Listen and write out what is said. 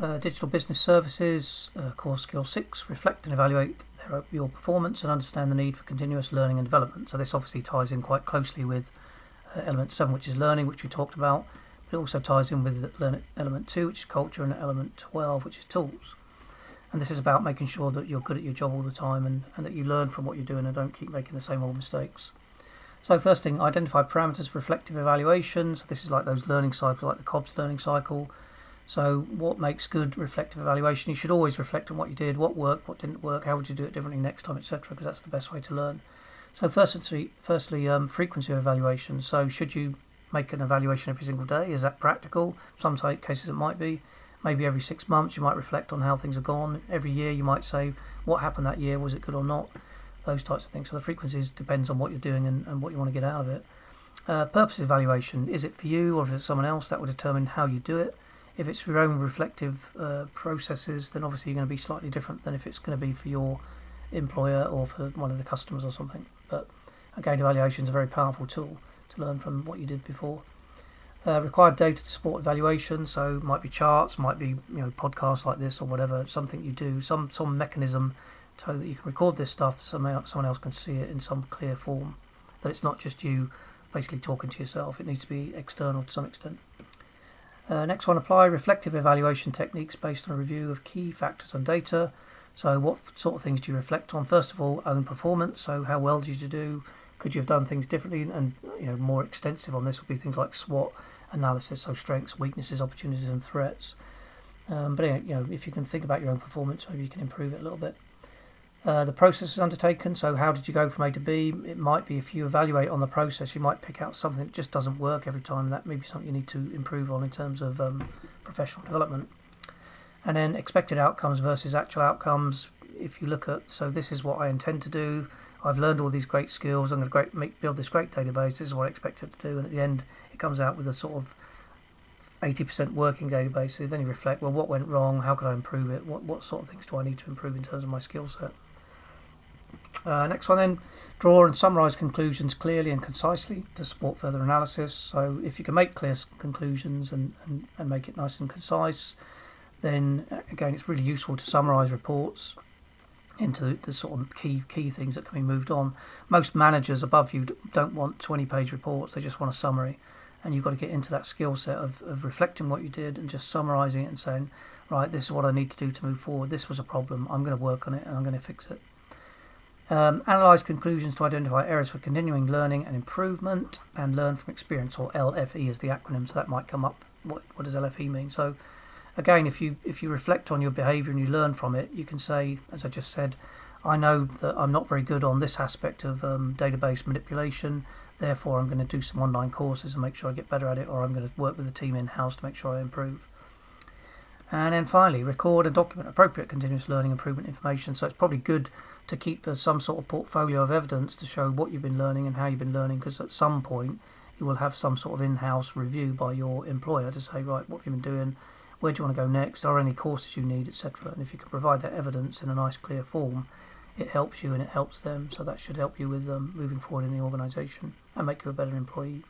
Uh, digital business services, uh, core skill six, reflect and evaluate their, your performance and understand the need for continuous learning and development. So this obviously ties in quite closely with uh, element seven, which is learning, which we talked about. But it also ties in with element two, which is culture, and element twelve, which is tools. And this is about making sure that you're good at your job all the time and, and that you learn from what you're doing and don't keep making the same old mistakes. So first thing, identify parameters for reflective evaluation. So this is like those learning cycles, like the Kolb's learning cycle. So, what makes good reflective evaluation? You should always reflect on what you did, what worked, what didn't work, how would you do it differently next time, etc. Because that's the best way to learn. So, firstly, firstly, um, frequency of evaluation. So, should you make an evaluation every single day? Is that practical? Some type cases it might be. Maybe every six months you might reflect on how things have gone. Every year you might say what happened that year, was it good or not? Those types of things. So the frequencies depends on what you're doing and, and what you want to get out of it. Uh, purpose of evaluation is it for you or is it someone else? That will determine how you do it. If it's your own reflective uh, processes, then obviously you're going to be slightly different than if it's going to be for your employer or for one of the customers or something. But again, evaluation is a very powerful tool to learn from what you did before. Uh, required data to support evaluation, so might be charts, might be you know podcasts like this or whatever, something you do, some some mechanism so that you can record this stuff so someone else can see it in some clear form. That it's not just you basically talking to yourself. It needs to be external to some extent. Uh, next one, apply reflective evaluation techniques based on a review of key factors and data. So, what sort of things do you reflect on? First of all, own performance. So, how well did you do? Could you have done things differently? And you know, more extensive on this would be things like SWOT analysis, so strengths, weaknesses, opportunities, and threats. Um, but you know, if you can think about your own performance, maybe you can improve it a little bit. Uh, the process is undertaken. So, how did you go from A to B? It might be if you evaluate on the process, you might pick out something that just doesn't work every time. That may be something you need to improve on in terms of um, professional development. And then expected outcomes versus actual outcomes. If you look at, so this is what I intend to do. I've learned all these great skills. I'm going to make, build this great database. This is what I expected to do. And at the end, it comes out with a sort of 80% working database. So then you reflect, well, what went wrong? How could I improve it? What, what sort of things do I need to improve in terms of my skill set? Uh, next one then, draw and summarise conclusions clearly and concisely to support further analysis. So if you can make clear conclusions and, and, and make it nice and concise, then uh, again it's really useful to summarise reports into the sort of key key things that can be moved on. Most managers above you don't want 20 page reports, they just want a summary. And you've got to get into that skill set of, of reflecting what you did and just summarising it and saying, right, this is what I need to do to move forward. This was a problem. I'm going to work on it and I'm going to fix it. Um, analyze conclusions to identify areas for continuing learning and improvement, and learn from experience, or LFE is the acronym. So that might come up. What, what does LFE mean? So again, if you if you reflect on your behaviour and you learn from it, you can say, as I just said, I know that I'm not very good on this aspect of um, database manipulation. Therefore, I'm going to do some online courses and make sure I get better at it, or I'm going to work with the team in house to make sure I improve. And then finally, record and document appropriate continuous learning improvement information. So it's probably good to keep some sort of portfolio of evidence to show what you've been learning and how you've been learning because at some point you will have some sort of in-house review by your employer to say right what have you been doing? Where do you want to go next? Are any courses you need? etc and if you can provide that evidence in a nice clear form it helps you and it helps them. So that should help you with um, moving forward in the organisation and make you a better employee